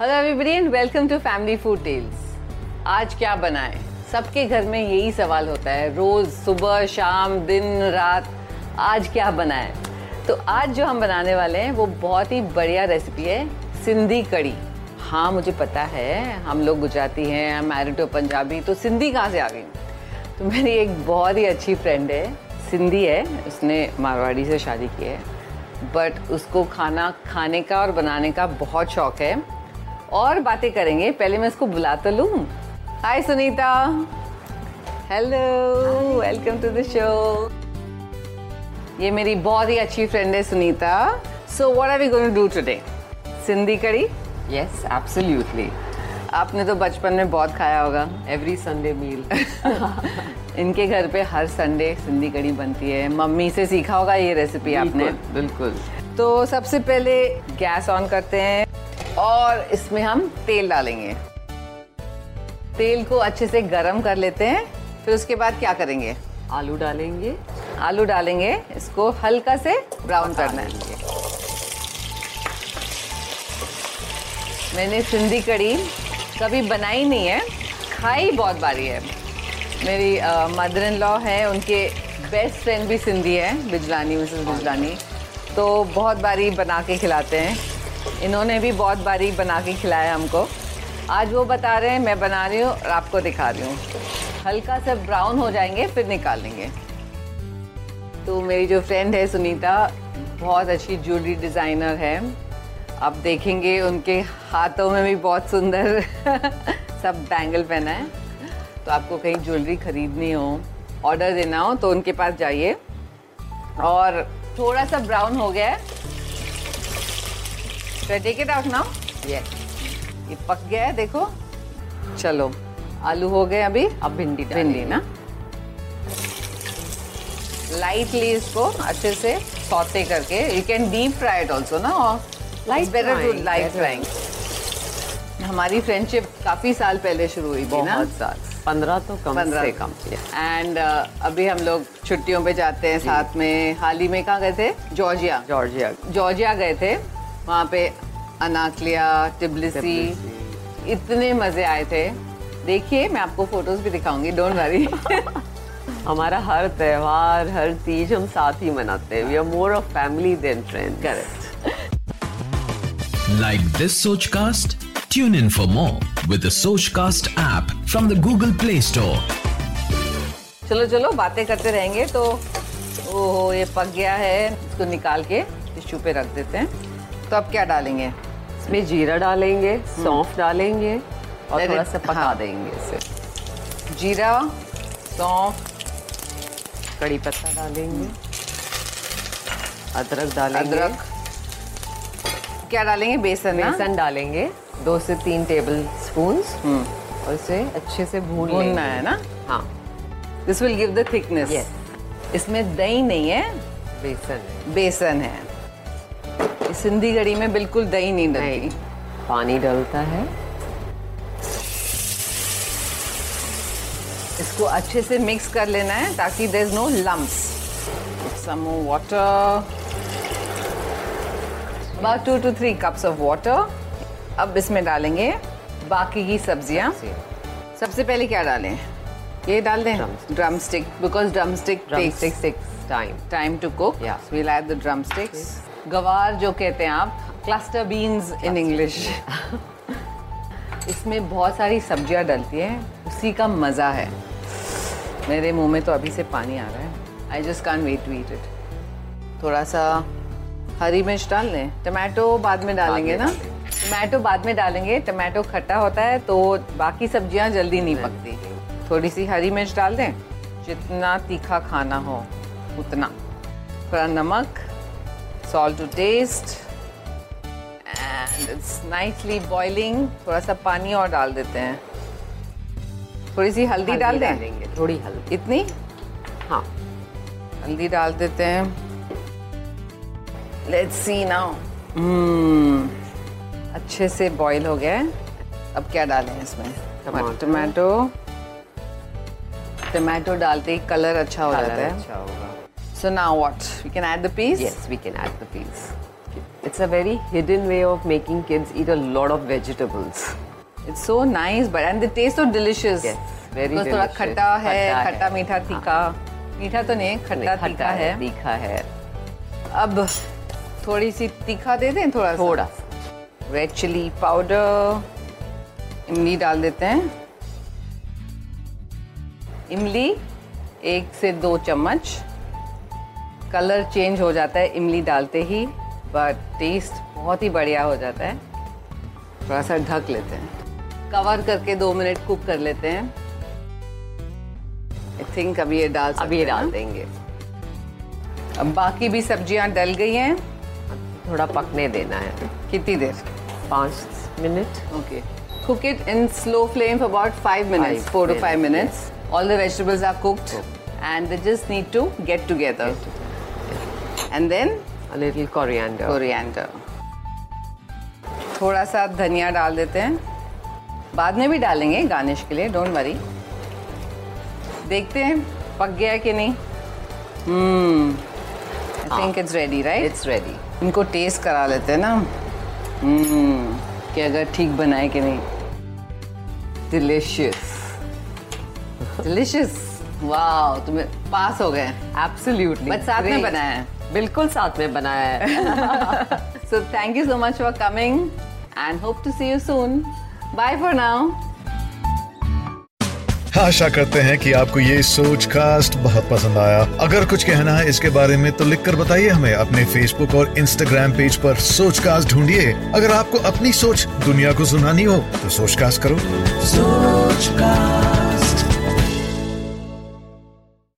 Hello everybody and welcome to family food tales आज क्या बनाएँ? सबके घर में यही सवाल होता है, रोज, सुबह, शाम, दिन, रात। आज क्या बनाएँ? तो आज जो हम बनाने वाले हैं, वो बहुत ही बढ़िया रेसिपी है, सिंधी कड़ी हाँ मुझे पता है, हम लोग गुजराती हैं मैरिड टू पंजाबी तो सिंधी कहाँ से आ गई? तो मेरी एक बहुत ही अच्छी फ्रेंड है, सिंधी है, उसने मारवाड़ी से शादी की है बट उसको खाना, खाने का और बनाने का बहुत शौक है। और बातें करेंगे। पहले मैं इसको बुला तो लूँ। Hi Sunita. Hello welcome to the show ये मेरी बहुत ही अच्छी फ्रेंड है Sunita. So what are we going to do today Sindhi kadhi? Yes absolutely आपने तो बचपन में बहुत खाया होगा। एवरी संडे मील इनके घर पे हर संडे सिंधी कड़ी बनती है। मम्मी से सीखा होगा ये रेसिपी आपने। बिल्कुल तो सबसे पहले गैस ऑन करते हैं। और इसमें हम तेल डालेंगे। तेल को अच्छे से गरम कर लेते हैं फिर उसके बाद क्या करेंगे? आलू डालेंगे। आलू डालेंगे इसको हल्का से ब्राउन करना है। मैंने सिंधी कड़ी कभी बनाई नहीं है खाई बहुत बारी है। मेरी मदर इन लॉ है उनके बेस्ट फ्रेंड भी सिंधी है बिजलानी मिसेस बिजलानी। तो बहुत बारी बना के खिलाते हैं। इन्होंने भी बहुत बारी बना के खिलाया हमको। आज वो बता रहे हैं, मैं बना रही हूँ, और आपको दिखा रही हूँ। हल्का सा ब्राउन हो जाएँगे, फिर निकाल लेंगे। तो मेरी जो फ्रेंड है, सुनीता, बहुत अच्छी ज्वेलरी डिज़ाइनर है। आप देखेंगे, उनके हाथों में भी बहुत सुंदर सब बैंगल पहना है। तो आपको कहीं ज्वेलरी खरीदनी हो ऑर्डर देना हो तो उनके पास जाइए। और थोड़ा सा ब्राउन हो गया है टेक इट आउट नाउ ये पक गया है देखो। चलो आलू हो गए अभी। अब भिंडी भिंडी ना। लाइटली इसको अच्छे से सौते करके। You can deep fry it also ना और light better to light frying हमारी फ्रेंडशिप काफ़ी साल पहले शुरू हुई थी ना। बहुत साल। पंद्रह तो कम पंद्रह। से कम एंड uh, अभी हम लोग छुट्टियों पे जाते हैं साथ में। हाल ही में कहाँ गए थे? जॉर्जिया। जॉर्जिया। जॉर्जिया गए थे। वहाँ पे अनाकलिया टिब्लिसी इतने मज़े आए थे। देखिए मैं आपको फ़ोटोज़ भी दिखाऊँगी डोंट वरी हमारा हर त्योहार हर तीज हम साथ ही मनाते हैं। We are more of family than friends correct Like this Sochcast? Tune in for more with the Sochcast app from the Google Play Store. चलो चलो बातें करते रहेंगे तो ओहो ये पक गया है। इसको निकाल के टिश्यू पे रख देते हैं। तो अब क्या डालेंगे? इसमें जीरा डालेंगे सौंफ डालेंगे और थोड़ा सा पका हाँ। देंगे इसे। जीरा सौंफ कड़ी पत्ता डालेंगे। अदरक डालेंगे। अदरक। क्या डालेंगे? बेसन बेसन डालेंगे। दो से तीन टेबल स्पून हम्म, और इसे अच्छे से भून भूनना है ना? हाँ। This will give the thickness इसमें दही नहीं है। बेसन बेसन है। सिंधी कड़ी में बिल्कुल दही नहीं डलती। पानी डलता है। इसको अच्छे से मिक्स कर लेना है ताकि there is no lumps some water about two to three cups of water अब इसमें डालेंगे बाकी की सब्ज़ियाँ। सबसे पहले क्या डालें? ये डाल दें? Drumstick because drumstick six time to cook Yeah. We the drumsticks गवार जो कहते हैं आप क्लस्टर बीन्स इन इंग्लिश इसमें बहुत सारी सब्ज़ियाँ डलती हैं उसी का मज़ा है। मेरे मुँह में तो अभी से पानी आ रहा है। I just can't wait to eat it थोड़ा सा हरी मिर्च डाल लें। टमाटो बाद में डालेंगे ना? टमाटो बाद में डालेंगे। टमाटो खट्टा होता है तो बाकी सब्ज़ियाँ जल्दी नहीं पकती। थोड़ी सी हरी मिर्च डाल दें। जितना तीखा खाना हो उतना। थोड़ा नमक। Salt to taste and it's nicely boiling थोड़ा सा पानी और डाल देते हैं। थोड़ी सी हल्दी डाल दें? थोड़ी हल्दी। इतनी? हाँ। हल्दी डाल देते हैं। लेट्स सी नाउ अच्छे से बॉईल हो गया अब क्या डालें इसमें? टमाटो। टमाटो डालते ही कलर अच्छा हो जाता है। अच्छा होगा। So now what we can add the peas yes we can add the peas It's a very hidden way of making kids eat a lot of vegetables. It's so nice, but and the taste so delicious. Yes, very Because delicious. है खट्टा है। खट्टा मीठा तीखा मीठा तो नहीं खट्टा खट्टा तीखा है तीखा है अब थोड़ी सी तीखा दे दें थोड़ा सा थोड़ा रेड चिली पाउडर इमली डाल देते हैं इमली एक से दो चम्मच कलर चेंज हो जाता है इमली डालते ही बट टेस्ट बहुत ही बढ़िया हो जाता है। थोड़ा सा ढक लेते हैं। कवर करके दो मिनट कुक कर लेते हैं। आई थिंक अभी ये डाल सकते अभी डाल देंगे। अब बाकी भी सब्ज़ियाँ डल गई हैं। थोड़ा पकने देना है। कितनी देर? पाँच minute. Okay cook it in slow flame for about five minute four to five minutes all the vegetables are cooked and they just need to get together And then? A little coriander. Coriander. थोड़ा सा धनिया डाल देते हैं। बाद में भी डालेंगे गार्निश के लिए डोंट वरी देखते हैं पक गया कि नहीं? हम्म I think it's ready right it's ready. इनको टेस्ट करा लेते हैं ना? हम्म कि अगर ठीक बनाए कि नहीं? डिलिशियस डिलिशियस वाह तुम्हें पास हो गए। Absolutely. बट साथ में बनाया है। बिल्कुल साथ में बनाया है। So thank you so much for coming and hope to see you soon bye for now आशा करते हैं कि आपको ये सोच कास्ट बहुत पसंद आया। अगर कुछ कहना है इसके बारे में तो लिखकर बताइए हमें अपने फेसबुक और इंस्टाग्राम पेज पर सोच कास्ट ढूंढिए। अगर आपको अपनी सोच दुनिया को सुनानी हो तो सोच कास्ट करो। Sochcast.